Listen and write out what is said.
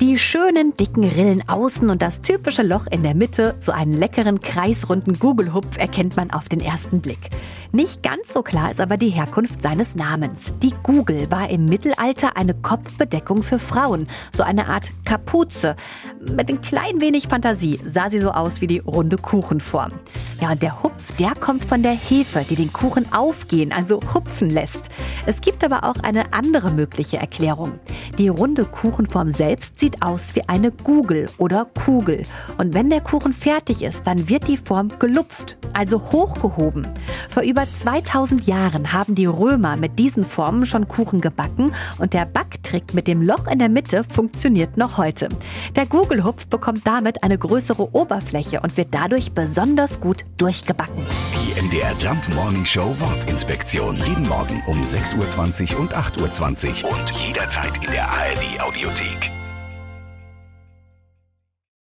Die schönen dicken Rillen außen und das typische Loch in der Mitte, so einen leckeren kreisrunden Gugelhupf erkennt man auf den ersten Blick. Nicht ganz so klar ist aber die Herkunft seines Namens. Die Gugel war im Mittelalter eine Kopfbedeckung für Frauen, so eine Art Kapuze. Mit ein klein wenig Fantasie sah sie so aus wie die runde Kuchenform. Ja, und der Hupf, der kommt von der Hefe, die den Kuchen aufgehen, also hupfen lässt. Es gibt aber auch eine andere mögliche Erklärung. Die runde Kuchenform selbst sieht aus wie eine Gugel oder Kugel. Und wenn der Kuchen fertig ist, dann wird die Form gelupft, also hochgehoben. Vor über 2000 Jahren haben die Römer mit diesen Formen schon Kuchen gebacken und der Backtrick mit dem Loch in der Mitte funktioniert noch heute. Der Gugelhupf bekommt damit eine größere Oberfläche und wird dadurch besonders gut durchgebacken. Die MDR Jump Morning Show Wortinspektion. Jeden Morgen um 6.20 Uhr und 8.20 Uhr und jederzeit in der ARD Audiothek.